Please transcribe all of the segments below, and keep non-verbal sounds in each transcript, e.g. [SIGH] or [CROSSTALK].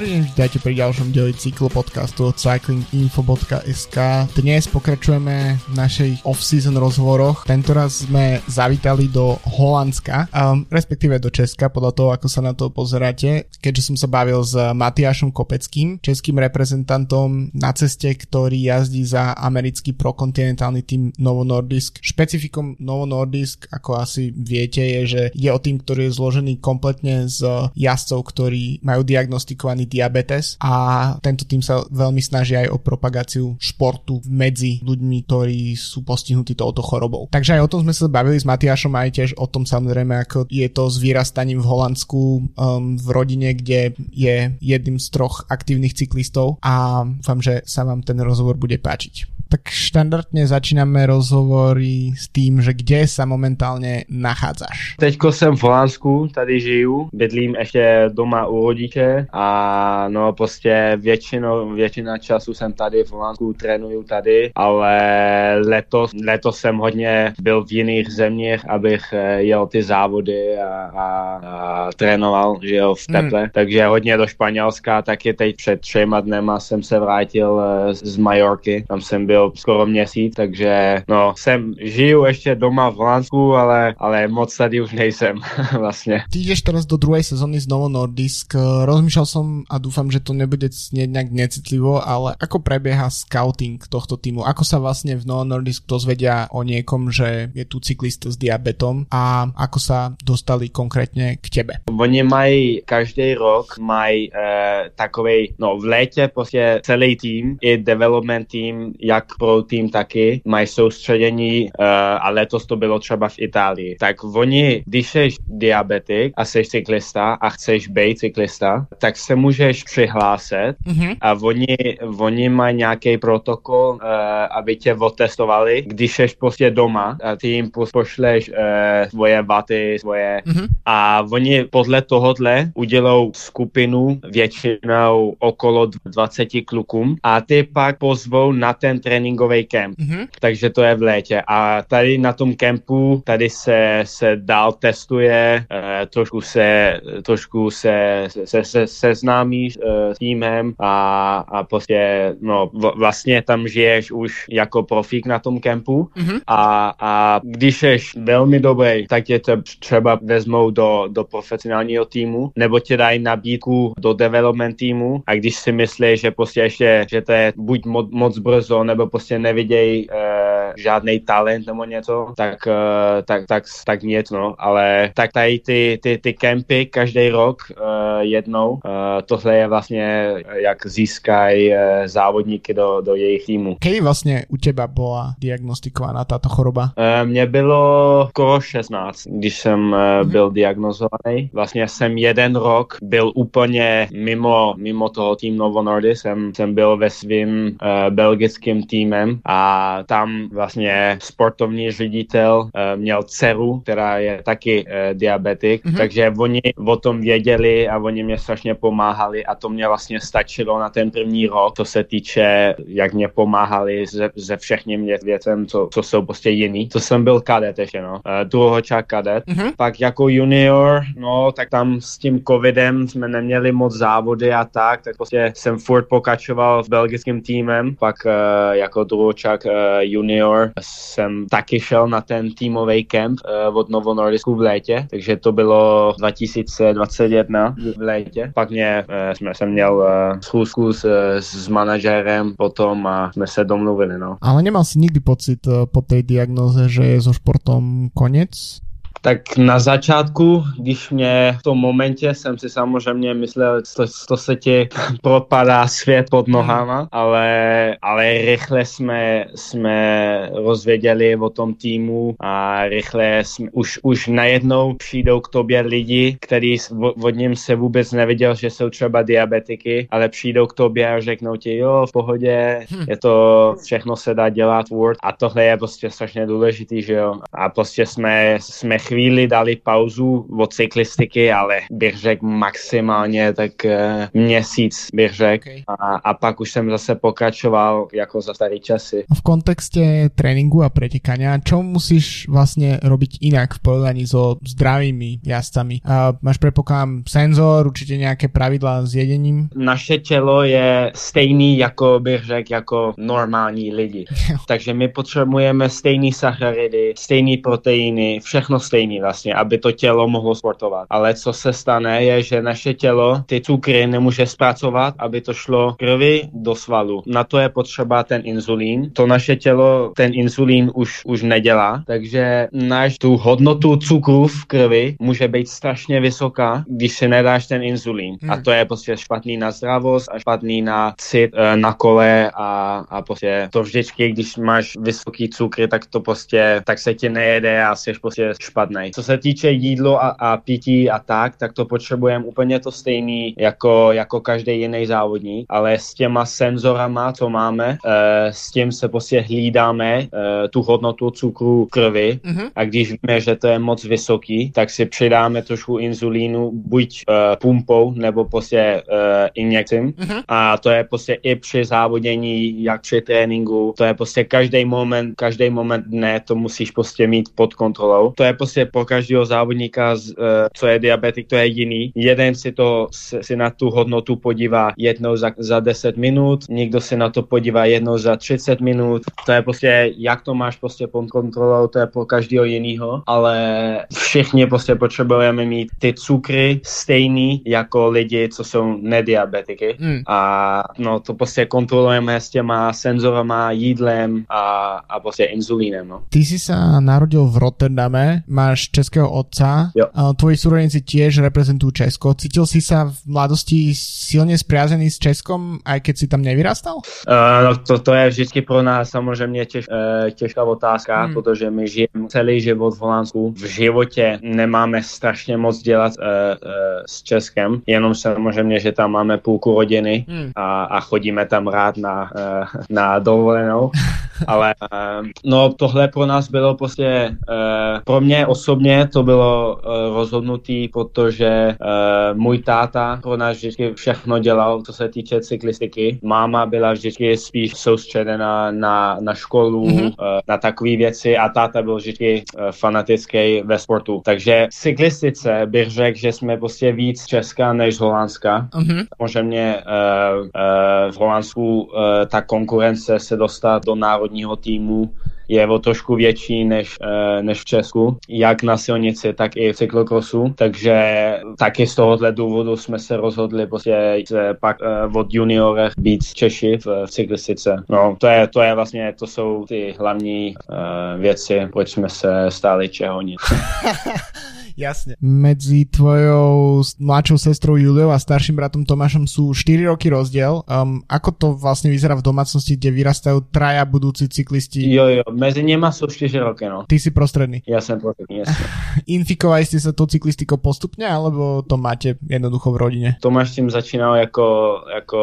Dobrý deň, vítajte pri ďalšom dieli cyklu podcastu od cyclinginfo.sk. Dnes pokračujeme v našich off-season rozhovoroch. Tentoraz sme zavítali do Holandska, um, respektíve do Česka, podľa toho, ako sa na to pozeráte, keďže som sa bavil s Matiášom Kopeckým, českým reprezentantom na ceste, ktorý jazdí za americký prokontinentálny tým Novo Nordisk. Špecifikom Novo Nordisk, ako asi viete, je, že je o tým, ktorý je zložený kompletne z jazdcov, ktorí majú diagnostikovaný. Diabetes a tento tým sa veľmi snaží aj o propagáciu športu medzi ľuďmi, ktorí sú postihnutí touto chorobou. Takže aj o tom sme sa bavili s Matiašom aj tiež o tom samozrejme, ako je to s vyrastaním v Holandsku um, v rodine, kde je jedným z troch aktívnych cyklistov a dúfam, že sa vám ten rozhovor bude páčiť. Tak štandardne začíname rozhovory s tým, že kde sa momentálně nachádzaš. Teďko jsem v Holandsku, tady žiju, bydlím ještě doma u rodiče a no prostě většinou, většina času jsem tady v Holandsku, trénuju tady, ale letos, letos jsem hodně byl v jiných zemích, abych eh, jel ty závody a, a, a trénoval, že jo, v teple. Hmm. Takže hodně do Španělska, taky teď před třema dnema jsem se vrátil eh, z Majorky, tam jsem byl byl skoro měsíc, takže no, jsem, žiju ještě doma v Holandsku, ale, ale moc tady už nejsem [LAUGHS] vlastně. Ty jdeš teraz do druhé sezóny znovu Nordisk. Rozmýšlel som a dúfam, že to nebude znieť nejak necitlivo, ale ako prebieha scouting tohto týmu? Ako sa vlastne v Novo Nordisk dozvedia o niekom, že je tu cyklist s diabetom a ako sa dostali konkrétně k tebe? Oni mají každý rok mají e, takovej, no v létě prostě celý tým i development tým, jak pro tým taky mají soustředění uh, a letos to bylo třeba v Itálii. Tak oni, když jsi diabetik a jsi cyklista a chceš být cyklista, tak se můžeš přihlásit mm-hmm. a oni, oni mají nějaký protokol, uh, aby tě otestovali, když jsi prostě doma a ty jim pošleš uh, svoje vaty, svoje mm-hmm. a oni podle tohohle udělou skupinu většinou okolo 20 klukům a ty pak pozvou na ten trénink tréninkový kemp. Mm-hmm. Takže to je v létě. A tady na tom kempu, tady se, se dál testuje, uh, trošku se, trošku se, se, se, se známí uh, s týmem a, a prostě, no, v, vlastně tam žiješ už jako profík na tom kempu mm-hmm. a, a když jsi velmi dobrý, tak tě třeba vezmou do, do profesionálního týmu, nebo tě dají nabídku do development týmu a když si myslíš, že prostě ještě, že to je buď mo, moc brzo, nebo prostě nevidějí uh, žádný talent nebo něco, tak, uh, tak, tak, tak nic, no. Ale tak tady ty, ty, ty kempy každý rok uh, jednou, uh, tohle je vlastně, jak získají závodníky do, do jejich týmu. Kdy vlastně u těba byla diagnostikovaná tato choroba? Mně bylo skoro 16, když jsem mm-hmm. byl diagnozovaný. Vlastně jsem jeden rok byl úplně mimo, mimo toho tým Novo Nordisk. Jsem, jsem byl ve svým uh, belgickém tým týmem a tam vlastně sportovní ředitel uh, měl dceru, která je taky uh, diabetik, mm-hmm. takže oni o tom věděli a oni mě strašně pomáhali a to mě vlastně stačilo na ten první rok, co se týče, jak mě pomáhali ze, ze všechny věcem, co, co jsou prostě jiný. To jsem byl kadet ještě, no. Uh, druhočák kadet. Mm-hmm. Pak jako junior, no, tak tam s tím covidem jsme neměli moc závody a tak, tak prostě jsem furt pokračoval s belgickým týmem, pak uh, jako jako druhočák uh, junior jsem taky šel na ten týmový kemp uh, od Novo Nordisku v létě, takže to bylo 2021 v létě. Pak mě, uh, jsme, jsem měl uh, schůzku s, s manažérem potom a jsme se domluvili. No. Ale nemal si nikdy pocit po té diagnoze, že je so športom konec? Tak na začátku, když mě v tom momentě jsem si samozřejmě myslel, to, to se ti [LAUGHS] propadá svět pod nohama, ale, ale rychle jsme, jsme rozvěděli o tom týmu a rychle jsme, už, už najednou přijdou k tobě lidi, kteří od něm se vůbec neviděl, že jsou třeba diabetiky, ale přijdou k tobě a řeknou ti, jo, v pohodě, hm. je to, všechno se dá dělat Word a tohle je prostě strašně důležitý, že jo. A prostě jsme, jsme chvíli dali pauzu od cyklistiky, ale bych řekl maximálně tak uh, měsíc bych řekl. Okay. A, a pak už jsem zase pokračoval jako za starý časy. V kontexte tréninku a pretekania, čo musíš vlastně robiť inak v porovnaní so zdravými jazdcami? A máš predpokladám senzor, určitě nějaké pravidla s jedením? Naše tělo je stejný, jako bych řekl, jako normální lidi. [LAUGHS] Takže my potřebujeme stejný sacharidy, stejný proteiny, všechno stejný vlastně, aby to tělo mohlo sportovat. Ale co se stane, je, že naše tělo ty cukry nemůže zpracovat, aby to šlo krvi do svalu. Na to je potřeba ten inzulín. To naše tělo ten inzulín už, už nedělá, takže náš tu hodnotu cukru v krvi může být strašně vysoká, když si nedáš ten inzulín. Hmm. A to je prostě špatný na zdravost a špatný na cit, eh, na kole a, a prostě to vždycky, když máš vysoký cukry, tak to prostě, tak se ti nejede a jsi prostě špatný. Co se týče jídlo a, a pití a tak, tak to potřebujeme úplně to stejný jako, jako každý jiný závodník, ale s těma senzorama, co máme, e, s tím se prostě hlídáme e, tu hodnotu cukru v krvi mm-hmm. a když víme, že to je moc vysoký, tak si přidáme trošku inzulínu, buď e, pumpou nebo prostě e, injekcím mm-hmm. a to je prostě i při závodění, jak při tréninku, to je prostě každý moment, každý moment dne to musíš prostě mít pod kontrolou. To je prostě pro každého závodníka, co je diabetik, to je jiný. Jeden si to si na tu hodnotu podívá jednou za, za 10 minut, někdo si na to podívá jednou za 30 minut. To je prostě, jak to máš prostě pod kontrolou, to je pro každého jiného, ale všichni prostě potřebujeme mít ty cukry stejný jako lidi, co jsou nediabetiky. Mm. A no to prostě kontrolujeme s těma senzorama, jídlem a, a prostě inzulínem. No. Ty si se narodil v Rotterdame, máš českého otca, jo. tvoji súrodenci tiež reprezentujú Česko. Cítil si sa v mladosti silně spriazený s Českom, aj keď si tam nevyrastal? Uh, no to, to je vždycky pro nás samozřejmě těž, uh, těžká otázka, hmm. protože my žijeme celý život v Holandsku. V životě nemáme strašně moc dělat uh, uh, s Českem, jenom samozřejmě, že tam máme půlku rodiny hmm. a, a chodíme tam rád na, uh, na dovolenou. [LAUGHS] Ale uh, no tohle pro nás bylo prostě, uh, pro mě osobně to bylo uh, rozhodnutý, protože uh, můj táta pro nás vždycky všechno dělal, co se týče cyklistiky. Máma byla vždycky spíš soustředěna na, na školu, mm-hmm. uh, na takové věci a táta byl vždycky uh, fanatický ve sportu. Takže cyklistice bych řekl, že jsme prostě víc Česká než Holandska. Mm-hmm. Samozřejmě uh, uh, v Holandsku uh, ta konkurence se dostat do národního týmu je o trošku větší než, eh, než v Česku, jak na silnici, tak i v cyklokrosu, takže taky z tohohle důvodu jsme se rozhodli prostě pak eh, od juniorech být Češi v, v cyklistice. No, to je, to je vlastně, to jsou ty hlavní uh, věci, proč jsme se stáli Čehoni. [LAUGHS] Jasne. Medzi tvojou mladšou sestrou Juliou a starším bratom Tomášom sú 4 roky rozdiel. Um, ako to vlastne vyzerá v domácnosti, kde vyrastajú traja budúci cyklisti? Jo, jo, mezi nimi sú 4 roky, no. Ty si prostredný. Ja som prostredný, jasne. [LAUGHS] Infikovali ste sa tou cyklistikou postupne, alebo to máte jednoducho v rodine? Tomáš tím začínal jako, jako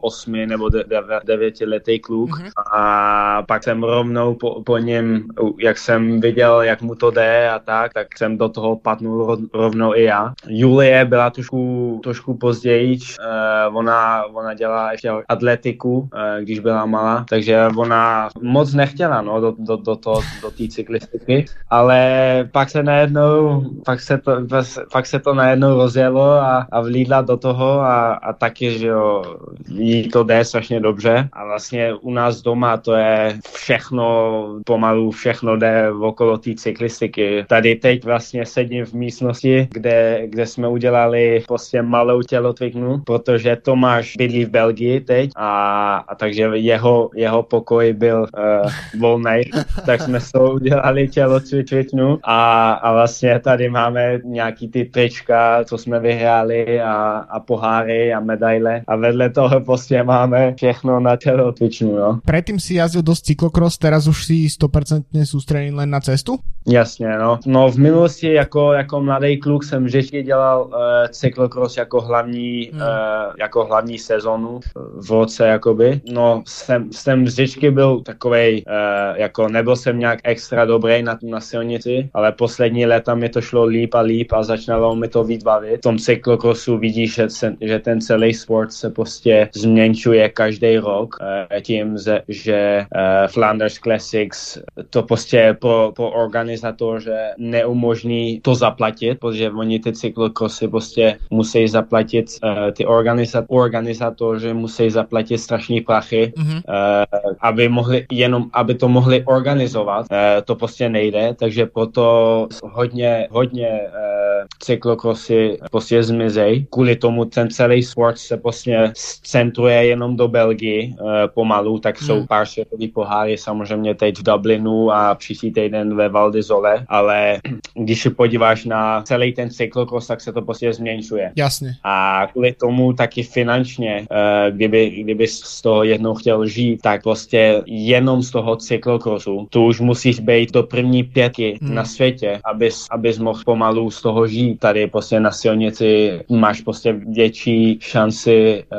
8 nebo 9 letý kluk mm-hmm. a pak jsem rovnou po, po něm, jak jsem viděl, jak mu to jde a tak, tak jsem do toho padl spadnul rovnou i já. Julie byla trošku, trošku později, uh, ona, ona dělá ještě atletiku, uh, když byla malá, takže ona moc nechtěla no, do, do, do, to, do té cyklistiky, ale pak se najednou, pak se to, pak se to najednou rozjelo a, a vlídla do toho a, a taky, že jo, jí to jde strašně dobře a vlastně u nás doma to je všechno, pomalu všechno jde okolo té cyklistiky. Tady teď vlastně sedím v místnosti, kde, kde jsme udělali prostě malou tělotviknu, protože Tomáš bydlí v Belgii teď a, a takže jeho, jeho pokoj byl uh, volný, tak jsme s tou udělali tělotviknu a, a vlastně tady máme nějaký ty trička, co jsme vyhráli a, a poháry a medaile a vedle toho prostě máme všechno na tělotvičnu. No. Predtým si jazdil dost cyklokros, teraz už si 100% sústredený len na cestu? Jasně, no. No v minulosti jako, jako mladý kluk jsem vždycky dělal uh, cyklokros jako hlavní, hmm. uh, jako hlavní sezonu v roce, jakoby. No jsem, jsem vždycky byl takovej, uh, jako nebyl jsem nějak extra dobrý na, na silnici, ale poslední léta mi to šlo líp a líp a začalo mi to víc bavit. V tom cyklokrosu vidíš, že, se, že ten celý sport se prostě změnčuje každý rok uh, tím, že uh, Flanders Classics to prostě pro, pro organizátor, že neumožní to zaplatit, protože oni ty cyklokrosy prostě musí zaplatit, uh, ty organizat, organizátoři musí zaplatit strašní prachy, mm-hmm. uh, aby mohli, jenom aby to mohli organizovat, uh, to prostě nejde, takže proto hodně, hodně uh, cyklokrosy prostě zmizej. Kvůli tomu ten celý sport se prostě centruje jenom do Belgii uh, pomalu, tak jsou mm. pár světový poháry samozřejmě teď v Dublinu a příští týden ve Valdizole, ale [CLEARS THROAT] když se podíváš na celý ten cyklokros, tak se to prostě změnšuje. Jasně. A kvůli tomu taky finančně, uh, kdyby, kdyby z toho jednou chtěl žít, tak prostě jenom z toho cyklokrosu, tu už musíš být do první pětky hmm. na světě, abys, abys mohl pomalu z toho žít. Tady prostě na silnici máš prostě větší šanci uh,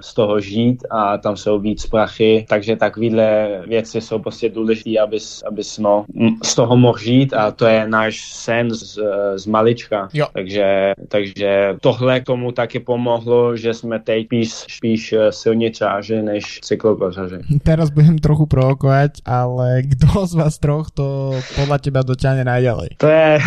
z toho žít a tam jsou víc prachy, takže takovýhle věci jsou prostě důležité, abys, abys no, z toho mohl žít a to je náš sen z, z malička. Jo. Takže, takže tohle tomu taky pomohlo, že jsme teď spíš, spíš eh, silničáři než cyklokořaři. Teraz budem trochu provokovat, ale kdo z vás troch to podle těba dotáhne najďalej? To je,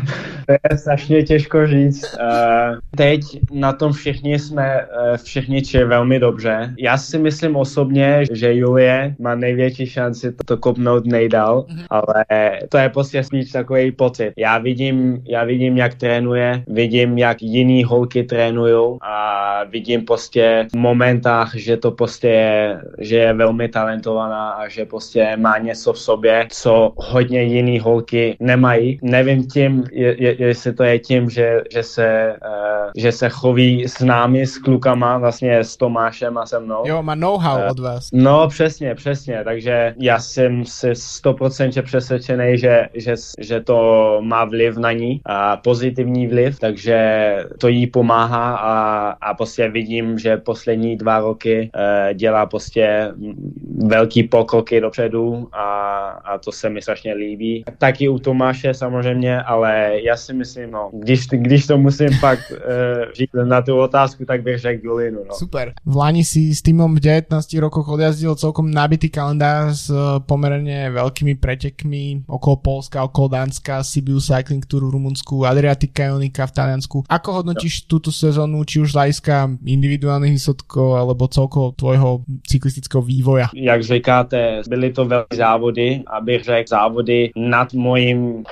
[LAUGHS] to je strašně těžko říct. Uh, teď na tom všichni jsme uh, všichni či velmi dobře. Já si myslím osobně, že Julie má největší šanci to, to kopnout nejdál, mm-hmm. ale to je prostě spíš takový pocit. Já vidím, já vidím, jak trénuje, vidím, jak jiný holky trénují a vidím prostě v momentách, že to prostě je, že je velmi talentovaná a že prostě má něco v sobě, co hodně jiný holky nemají. Nevím tím, je, je, jestli to je tím, že, že, se, uh, že se choví s námi, s klukama, vlastně s Tomášem a se mnou. Jo, má know-how uh, od vás. No, přesně, přesně, takže já jsem si 100% přesvědčený, že, že, že to má vliv na ní, a pozitivní vliv, takže to jí pomáhá a, a prostě vidím, že poslední dva roky uh, dělá prostě velký pokroky dopředu a, a to se mi strašně líbí. Taky u Tomáše samozřejmě, ale já si myslím, no, když, když to musím pak uh, říct na tu otázku, tak bych řekl Julinu. No. Super. V Lani si s týmom v 19 rokoch odjazdil celkom nabitý kalendár s eh, pomerne veľkými pretekmi okolo Polska, okolo Dánska, Sibiu Cycling Tour v Rumunsku, Adriatica Ionika v Taliansku. Ako hodnotíš no. túto sezónu, či už z hľadiska individuálnych výsledkov, alebo celkovo tvojho cyklistického vývoja? Jak říkáte, byly to velké závody, abych řekl závody nad mojím uh,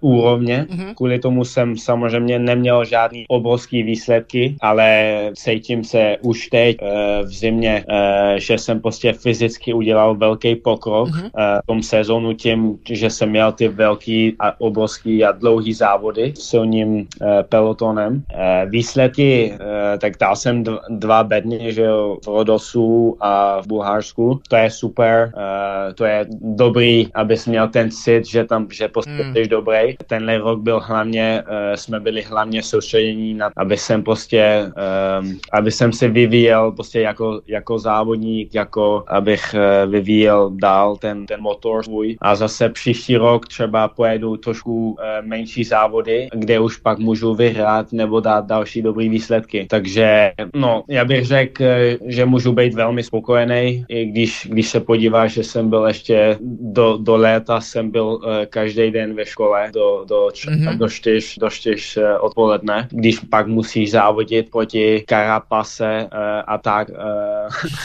úrovně. Mm-hmm. Kvůli tomu jsem samozřejmě neměl žádný obrovský výsledky, ale cítím se už teď uh, v zimě, uh, že jsem prostě fyzicky udělal velký pokrok mm-hmm. uh, v tom sezónu tím, že jsem měl ty velký a obrovský a dlouhý závody s silním uh, pelotonem. Uh, výsledky, uh, tak dal jsem dva bedny, že jo, v Rodosu a v Bulharsku. To je super, uh, to je dobrý, abys měl ten cit, že tam, že prostě mm. jsi dobrý. Tenhle rok byl hlavně, uh, jsme byli hlavně soustředění na, aby jsem prostě, um, aby jsem se vyvíjel prostě jako, jako závodník, jako abych uh, vyvíjel dál ten, ten motor svůj. A zase příští rok třeba pojedu trošku uh, menší závody, kde už pak můžu vyhrát nebo dát další dobrý výsledky. Takže no, já bych řekl, že můžu být velmi spokojený, i když, když se podíváš, že jsem byl ještě do, do léta, jsem byl uh, každý den ve škole do, do, mm-hmm. do čtyř, do čtyř uh, odpoledne. Když pak musíš závodit proti Karapase uh, a tak uh,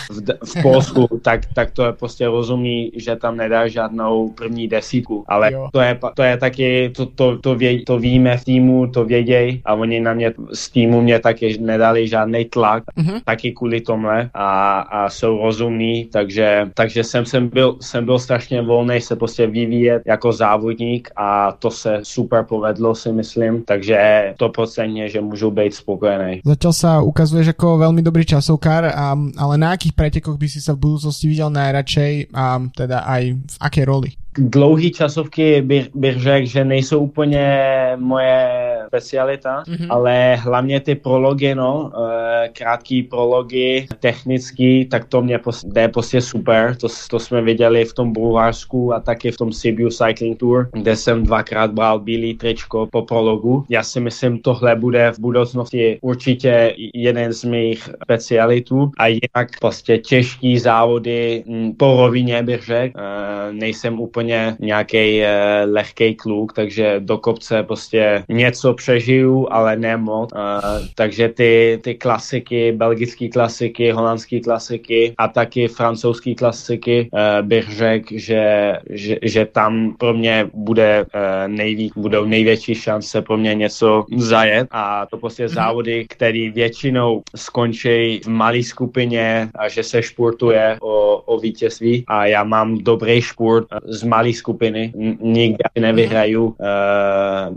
v, v Polsku, [LAUGHS] tak, tak to je prostě rozumí, že tam nedá žádnou první desítku. Ale to je, to je taky, to, to, to, vě, to víme v týmu, to věděj a oni na mě z týmu mě taky nedali žádný tlak, mm-hmm. taky kvůli tomhle a, a jsou rozumní, takže, takže jsem, jsem, byl, jsem byl strašně volný se prostě vyvíjet jako závodník a to se super povedlo si myslím, takže to procentně, že můžu být spokojený. Začal sa ukazuješ jako velmi dobrý časovkár, a, ale na akých pretekoch by si sa v budúcnosti viděl najradšej a teda aj v aké roli? dlouhý časovky bych, bych řekl, že nejsou úplně moje specialita, mm-hmm. ale hlavně ty prology, no, eh, krátký prology, technický, tak to mě jde prostě super. To, to jsme viděli v tom Bulharsku a taky v tom Sibiu Cycling Tour, kde jsem dvakrát bral bílý tričko po prologu. Já si myslím, tohle bude v budoucnosti určitě jeden z mých specialitů a jinak prostě těžký závody hm, po rovině bych řekl. Eh, nejsem úplně nějaký eh, lehký kluk, takže do kopce prostě něco přežiju, ale ne moc. Uh, takže ty, ty klasiky, belgické klasiky, holandské klasiky a taky francouzské klasiky uh, bych řekl, že, že, že tam pro mě bude uh, nejví, budou největší šance pro mě něco zajet a to prostě mm-hmm. závody, které většinou skončí v malé skupině a že se športuje o, o vítězství a já mám dobrý šport z malé skupiny, nikdy nevyhraju. Uh,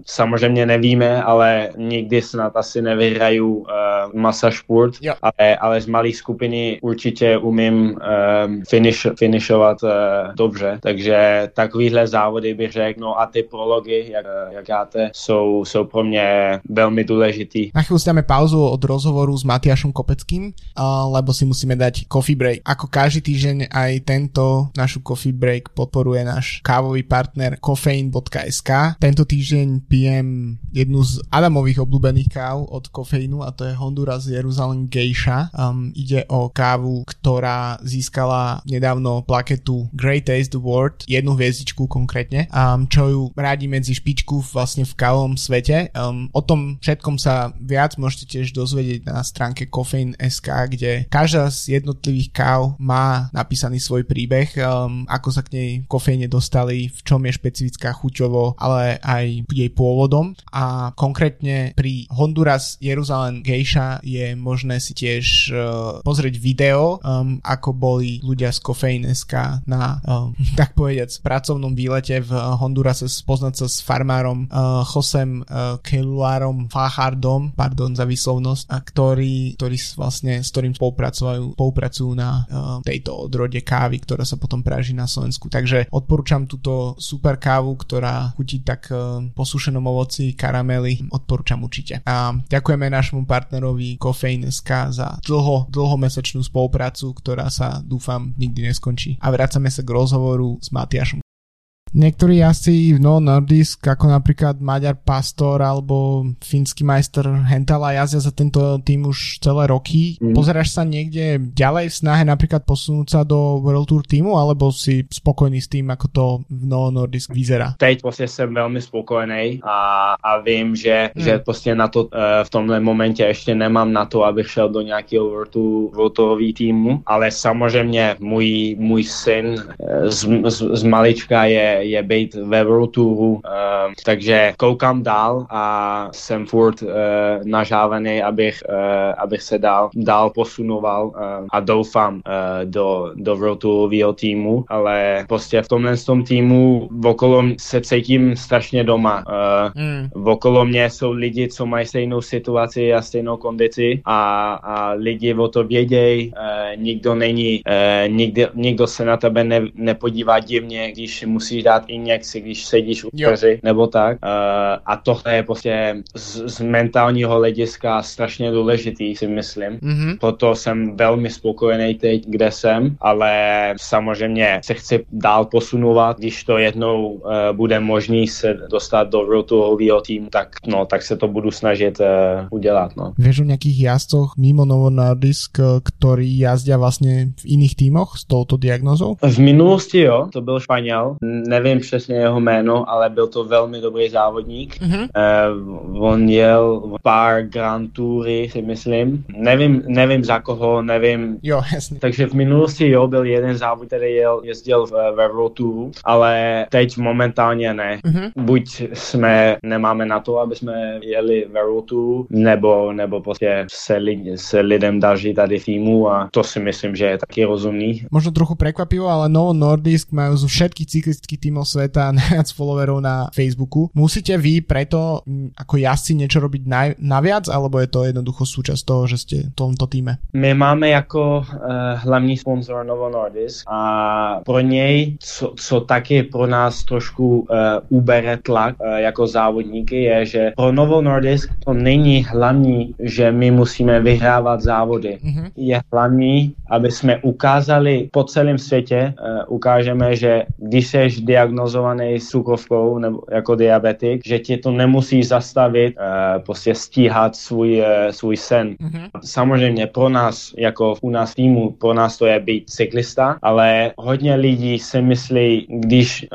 samozřejmě nevíme, ale nikdy snad asi nevyhraju uh, masa šport, ale, ale z malých skupiny určitě umím um, finish, finishovat uh, dobře, takže takovýhle závody bych řekl, no a ty prology, jak, jak játe, jsou, jsou pro mě velmi důležitý. Na chvíľu si dáme pauzu od rozhovoru s Matiašom Kopeckým, uh, lebo si musíme dať coffee break. Ako každý týždeň aj tento našu coffee break podporuje náš kávový partner kofein.sk. Tento týždeň pijem jednu z Adamových obľúbených káv od kofeínu a to je Honduras Jerusalem Geisha. Um, ide o kávu, ktorá získala nedávno plaketu Great Taste Award, jednu hviezdičku konkrétne, um, čo ju rádi medzi špičku vlastne v kávom svete. Um, o tom všetkom sa viac môžete tiež dozvedieť na stránke Coffeine.sk, kde každá z jednotlivých káv má napísaný svoj príbeh, um, ako sa k nej kofeíne dostali, v čom je špecifická chuťovo, ale aj jej pôvodom a konkrétne pri Honduras Jeruzalem Geisha je možné si tiež uh, pozrieť video, um, ako boli ľudia z Kofein.sk na, um, [LAUGHS] tak povediac, pracovnom výlete v Hondurase spoznať sa s farmárom uh, Josem uh, Kelularom Fachardom, pardon za výslovnosť, a ktorý, ktorý vlastne, s ktorým spolupracujú, spolupracujú na uh, tejto odrode kávy, ktorá sa potom praží na Slovensku. Takže odporúčam túto super kávu, ktorá chutí tak uh, posušenom ovoci, karamely, odporúčam určite. A ďakujeme našemu partnerovi Coffeine.sk za dlho, dlhomesačnú spoluprácu, ktorá sa dúfam nikdy neskončí. A vracame sa k rozhovoru s Matiašom Niektorí jazdci no Nordisk, ako napríklad Maďar Pastor alebo fínsky majster Hentala jazdia za tento tým už celé roky. Mm. Pozeráš sa niekde ďalej v snahe napríklad posunúť sa do World Tour týmu alebo si spokojný s tým, ako to v No Nordisk vyzerá? Teď prostě jsem velmi spokojený a, a vím, že, mm. že prostě na to uh, v tomhle momentě ještě nemám na to, abych šel do nějakého World, Tour, World Tourový týmu, ale samozřejmě můj, můj syn uh, z, z, z malička je je být ve World Touru, uh, takže koukám dál a jsem furt uh, nažávený, abych, uh, abych se dál, dál posunoval uh, a doufám uh, do, do World Tourového týmu, ale prostě v tomhle tom týmu okolo se cítím strašně doma. Uh, mm. Okolo mě jsou lidi, co mají stejnou situaci a stejnou kondici a, a lidi o to vědějí, uh, nikdo není, uh, nikdo, nikdo se na tebe ne, nepodívá divně, když musíš dát dát injekci, když sedíš u dveři nebo tak. Uh, a tohle je prostě z, z mentálního hlediska strašně důležitý, si myslím. Mm-hmm. Proto jsem velmi spokojený teď, kde jsem, ale samozřejmě se chci dál posunovat, když to jednou uh, bude možný se dostat do rotuhového týmu, tak, no, tak se to budu snažit uh, udělat. No. Vieš o nejakých jazdcoch mimo Novo Nordisk, ktorí jazdia vlastně v iných týmoch s touto diagnozou? V minulosti jo, to byl Španěl. Nevím, nevím přesně jeho jméno, ale byl to velmi dobrý závodník. Mm-hmm. Uh, on jel pár Grand Toury, si myslím. Nevím, nevím za koho, nevím. Jo, jasně. Takže v minulosti jo, byl jeden závod, který jel, jezdil v, ve World Touru, ale teď momentálně ne. Mm-hmm. Buď jsme, nemáme na to, aby jsme jeli ve World Touru, nebo, nebo prostě se, li, se lidem daří tady týmu a to si myslím, že je taky rozumný. Možno trochu prekvapivo, ale Novo Nordisk majú zo všetkých cyklistických tímov sveta, [LAUGHS] najviac followerov na Facebooku. Musíte vy preto ako jazdci niečo robiť naj, naviac, alebo je to jednoducho súčasť toho, že ste v tomto týme? My máme jako uh, hlavní sponzor Novo Nordisk a pro něj, co, co taky pro nás trošku uh, ubere tlak uh, jako závodníky, je, že pro Novo Nordisk to není hlavní, že my musíme vyhrávat závody. Mm-hmm. Je hlavní, aby jsme ukázali po celém světě, uh, ukážeme, že když jsi diagnozovaný s cukrovkou nebo jako diabetik, že ti to nemusí zastavit, uh, prostě stíhat svůj, uh, svůj sen. Mm-hmm. Samozřejmě pro nás, jako u nás týmu, pro nás to je být cyklista, ale hodně lidí si myslí, když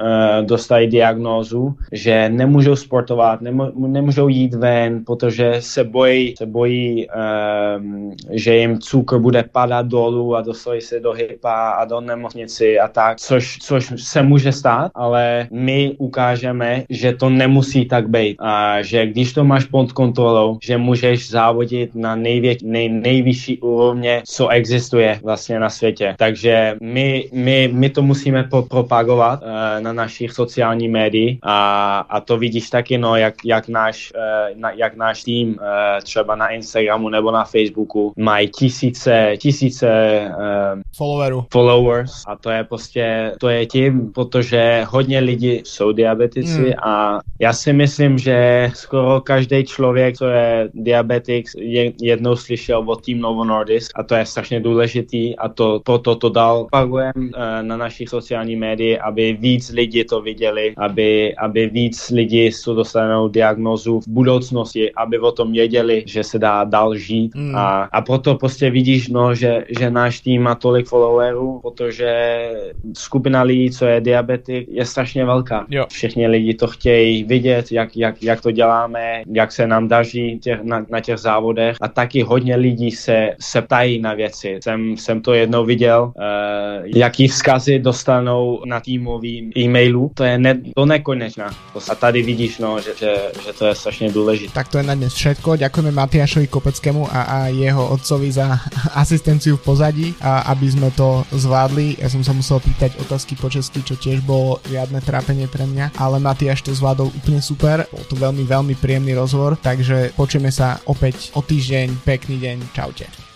dostají diagnózu, že nemůžou sportovat, nemů- nemůžou jít ven, protože se bojí, se bojí um, že jim cukr bude padat dolů a dostají se do hypa a do nemocnici a tak, což, což se může stát, ale my ukážeme, že to nemusí tak být a že když to máš pod kontrolou, že můžeš závodit na nejvě, nej, nejvyšší úrovně, co existuje vlastně na světě. Takže my, my, my to musíme pro, propagovat uh, na našich sociálních médiích a, a to vidíš taky, no, jak, jak, náš, uh, na, jak náš tým uh, třeba na Instagramu nebo na Facebooku mají tisíce, tisíce uh, followerů. followers a to je prostě, to je tím, protože hodně lidí jsou diabetici mm. a já si myslím, že skoro každý člověk, co je diabetik, je, jednou slyšel o Team Novo Nordisk a to je strašně důležitý a to, proto to dal pagujem uh, na našich sociálních médiích, aby víc lidí to viděli, aby, aby víc lidí, co dostanou diagnozu v budoucnosti, aby o tom věděli, že se dá dál žít mm. a, a proto prostě vidíš, no, že, že náš tým má tolik followerů, protože skupina lidí, co je diabetik, je strašně velká. Jo. Všichni lidi to chtějí vidět, jak, jak, jak to děláme, jak se nám daří těch, na, na těch závodech a taky hodně lidí se, se ptají na věci. Jsem, jsem to jednou viděl, uh, jaký vzkazy dostanou na týmovým e-mailu. To je ne, to nekonečná. A tady vidíš, no, že, že, že to je strašně důležité. Tak to je na dnes všetko. Ďakujeme Matiašovi Kopeckému a, a jeho otcovi za asistenciu v pozadí, a aby sme to zvládli. Ja som sa musel pýtať otázky po česky, čo tiež bolo riadne trápenie pre mňa, ale Matiaš to zvládol úplne super. Bol to veľmi, veľmi príjemný rozhovor, takže počujeme sa opäť o týždeň. Pekný deň. Čaute.